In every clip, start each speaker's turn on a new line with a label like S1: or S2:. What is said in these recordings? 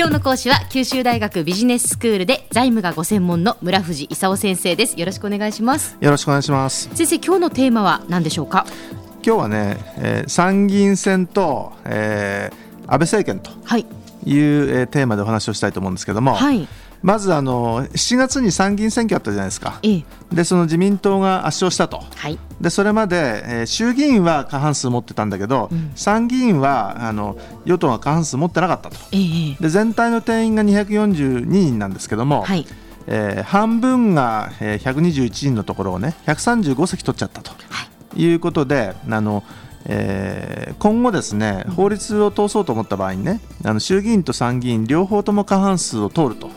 S1: 今日の講師は九州大学ビジネススクールで財務がご専門の村藤勲先生です。よろしくお願いします。
S2: よろしくお願いします。
S1: 先生今日のテーマは何でしょうか？
S2: 今日はね、えー、参議院選と、えー、安倍政権とい。う、はい、えー、テーマでお話をしたいと思うんですけども、はい、まずあの7月に参議院選挙あったじゃないですか、ええ、でその自民党が圧勝したと、はい、でそれまで、えー、衆議院は過半数持ってたんだけど、うん、参議院はあの与党が過半数持ってなかったと、え、で全体の定員が242人なんですけども、はい。えー、半分が、えー、121人のところをね135席取っちゃったと、はい、いうことであのえー、今後、ですね法律を通そうと思った場合にねあの衆議院と参議院両方とも過半数を通ると、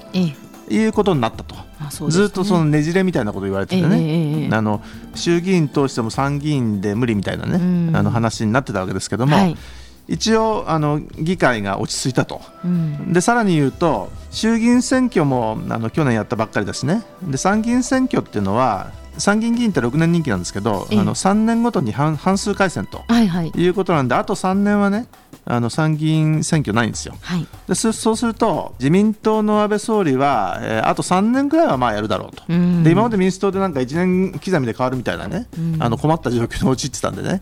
S2: いうことになったと、ね、ずっとそのねじれみたいなこと言われててね、えー、あの衆議院通しても参議院で無理みたいなね、あの話になってたわけですけども。はい。一応あの議会が落ち着いたと、うん、でさらに言うと衆議院選挙もあの去年やったばっかりですね。で参議院選挙っていうのは参議院議員って6年任期なんですけど、あの3年ごとに半半数改選と、はいはい、いうことなんであと3年はねあの参議院選挙ないんですよ、はい、でそうすると自民党の安倍総理は、えー、あと3年くらいはまあやるだろうと、うで今まで民主党でなんか1年刻みで変わるみたいなね、あの困った状況に陥ってたんでね、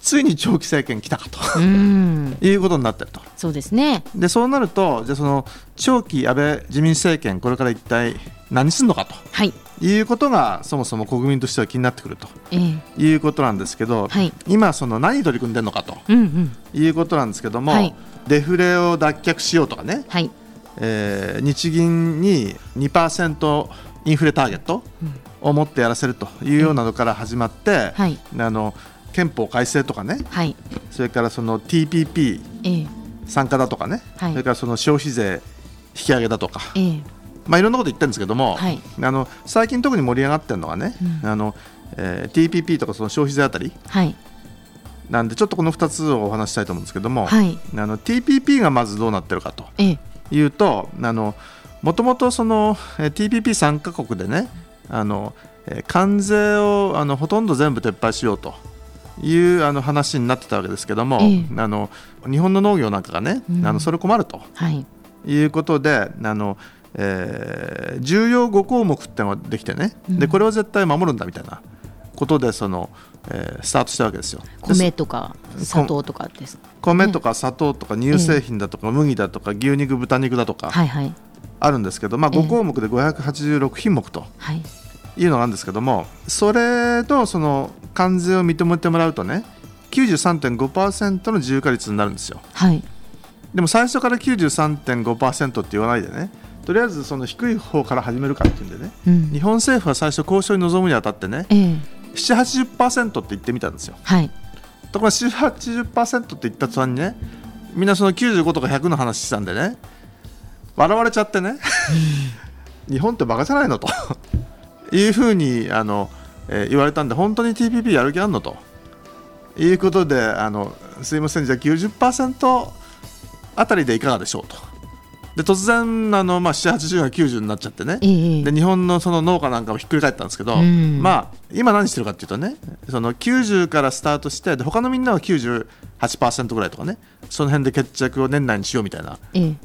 S2: ついに長期政権来たかと。いうことになってると。
S1: そうですね。
S2: でそうなるとじゃその長期安倍自民政権これから一体何するのかと、はい、いうことがそもそも国民としては気になってくると、えー、いうことなんですけど、はい、今その何取り組んでるのかと、うんうん、いうことなんですけども、はい、デフレを脱却しようとかね、はい。えー、日銀に2%インフレターゲットを持ってやらせるというようなのから始まって、はい、あの憲法改正とかね、はい、それからその TPP 参加だとかね、はい、それからその消費税引き上げだとか、えー、まあ、いろんなこと言ってるんですけども、はい、あの最近特に盛り上がってるのはね、うん、あのえー、TPP とかその消費税あたり、はい、なんでちょっとこの2つをお話したいと思うんですけども、はい、あの TPP がまずどうなってるかというともともと TPP 参加国でねあの、えー、関税をあのほとんど全部撤廃しようというあの話になってたわけですけども、ええ、あの日本の農業なんかがね、うん、あのそれ困ると、はい、いうことであの、えー、重要5項目ってのができてね、うん、でこれを絶対守るんだみたいなことでその、えー、スタートしたわけですよ。
S1: 米とか砂糖とかです、ね、
S2: 米とか砂糖とか乳製品だとか、麦だとか牛肉豚肉だとか、あるんですけど、まあ、5項目で586品目と。はい。いうのがあるんですけどもそれのその関税を認めてもらうとね93.5%の自由化率になるんですよ、はい、でも最初から93.5%って言わないでねとりあえずその低い方から始めるかっていうんでね、うん、日本政府は最初交渉に臨むにあたってね、えー、780%って言ってみたんですよ、はい、ところが780%って言った途端にねみんなその95とか100の話したんでね笑われちゃってね 日本ってバカじゃないのというふうにあの、えー、言われたんで本当に TPP やる気あるのということであのすいませんじゃあ90%あたりでいかがでしょうと。で突然あの、まあ、780が90になっちゃってね、えー、で日本のその農家なんかもひっくり返ったんですけど、うん、まあ、今何してるかっていうとねその90からスタートしてで他のみんなは98%ぐらいとかねその辺で決着を年内にしようみたいな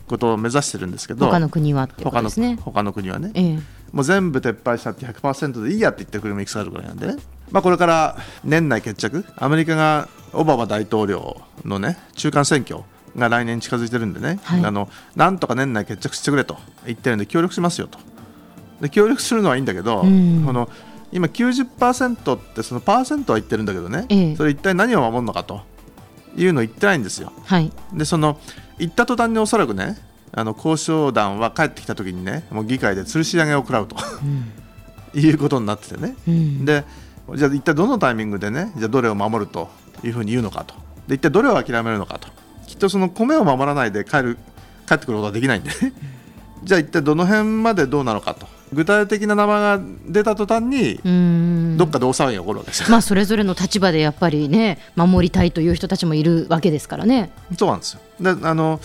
S2: ことを目指してるんですけど、
S1: 他の国はってことですね。
S2: 他の国はね、えー、もう全部撤廃したって100%でいいやって言ってる国もいくつかあるぐらいなんでね、まあ、これから年内決着。アメリカがオバマ大統領のね中間選挙が来年近づいてるんでね、はい、あのなんとか年内決着してくれと言ってるんで協力しますよと。で協力するのはいいんだけど、うん、この今90%ってそのパーセントは言ってるんだけどね、ええ、それ一体何を守るのかというのを言ってないんですよ。はい、でその言った途端におそらくねあの交渉団は帰ってきた時にねもう議会で吊るし上げを食らうと、うん、いうことになっててね、うん、でじゃあ一体どのタイミングでねじゃどれを守るというふうに言うのかと。で一体どれを諦めるのかととその米を守らないで帰る帰ってくることはできないんで、ね、じゃあ一体どの辺までどうなのかと。具体的な名前が出た途端にどっかで大騒ぎが起こるわけですよ、
S1: まあ、それぞれの立場でやっぱりね守りたいという人たちもいるわけですからね。
S2: そうなんですよ。であの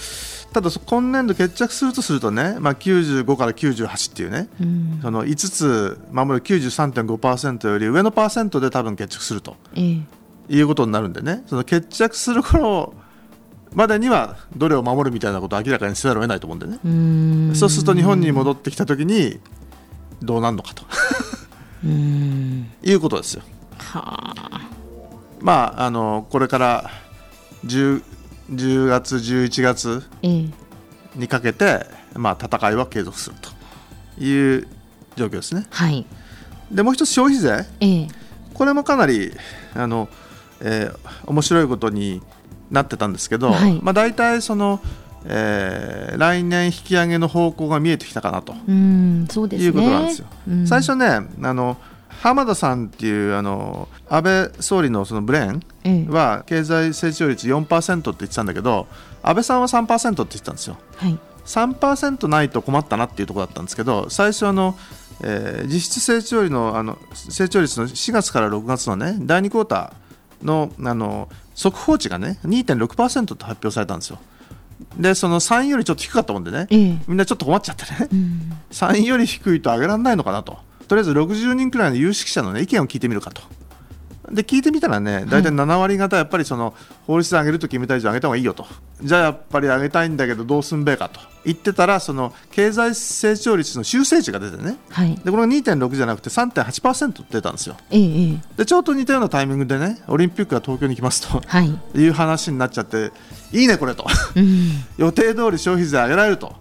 S2: ただ今年度決着するとするとね、まあ、95から98っていうね、うん、その5つ守る93.5%より上のパーセントで多分決着すると、えー、いうことになるんでね。その決着する頃までにはどれを守るみたいなことを明らかにせざるを得ないと思うんでね。そうすると日本に戻ってきた時にどうなるのかと。いうことですよ。はあ、まああのこれから 10, 10月11月にかけて、ええ、まあ、戦いは継続するという状況ですね。はい、でもう一つ消費税、え、これもかなりあの、えー、面白いことになってたんですけど、はい。まあ、大体その、えー、来年引き上げの方向が見えてきたかなと。そうです、ね、いうことなんですよ。最初ねあの浜田さんっていうあの安倍総理のそのブレーンは経済成長率4%って言ってたんだけど安倍さんは3%って言ってたんですよ。はい、3%ないと困ったなっていうところだったんですけど最初あの、えー、実質成長率のあの成長率の4月から6月のね第2クォーターのあの速報値がね2.6%って発表されたんですよ。でその3よりちょっと低かったもんでね、ええ、みんなちょっと困っちゃってね、うん、3より低いと上げられないのかなととりあえず60人くらいの有識者の、ね、意見を聞いてみるかと。で聞いてみたらね大体7割方やっぱりその法律で上げると決めた以上上げた方がいいよと。じゃあやっぱり上げたいんだけどどうすんべえかと。言ってたらその経済成長率の修正値が出てね、はい、でこれが2.6じゃなくて3.8%出たんですよ、ええ、でちょうど似たようなタイミングでねオリンピックが東京に来ますと、はい、いう話になっちゃっていいねこれと、うん、予定通り消費税上げられると。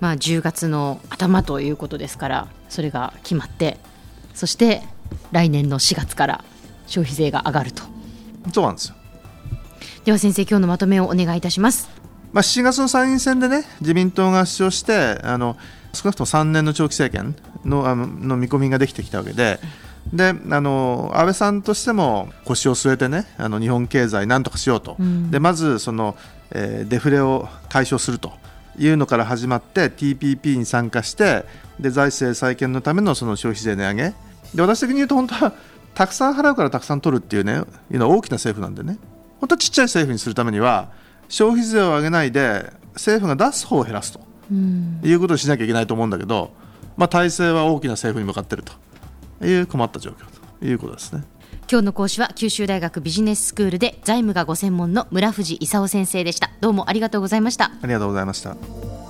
S1: まあ、10月の頭ということですからそれが決まってそして来年の4月から消費税が上がると。
S2: そうなんですよ。
S1: では先生今日のまとめをお願いいたします。
S2: まあ、7月の参院選でね自民党が主張してあの少なくとも3年の長期政権のあのの見込みができてきたわけで。であの安倍さんとしても腰を据えてねあの日本経済なんとかしようと、うん、でまずその、えー、デフレを解消すると。いうのから始まって TPP に参加してで財政再建のためのその消費税値上げ。で私的に言うと本当はたくさん払うからたくさん取るっていうねいうのは大きな政府なんでね。本当はちっちゃい政府にするためには消費税を上げないで政府が出す方を減らすと、うん、いうことをしなきゃいけないと思うんだけど、まあ、体制は大きな政府に向かっていると。いう困った状況ということですね。
S1: 今日の講師は九州大学ビジネススクールで財務がご専門の村藤勲先生でした。どうもありがとうございました。
S2: ありがとうございました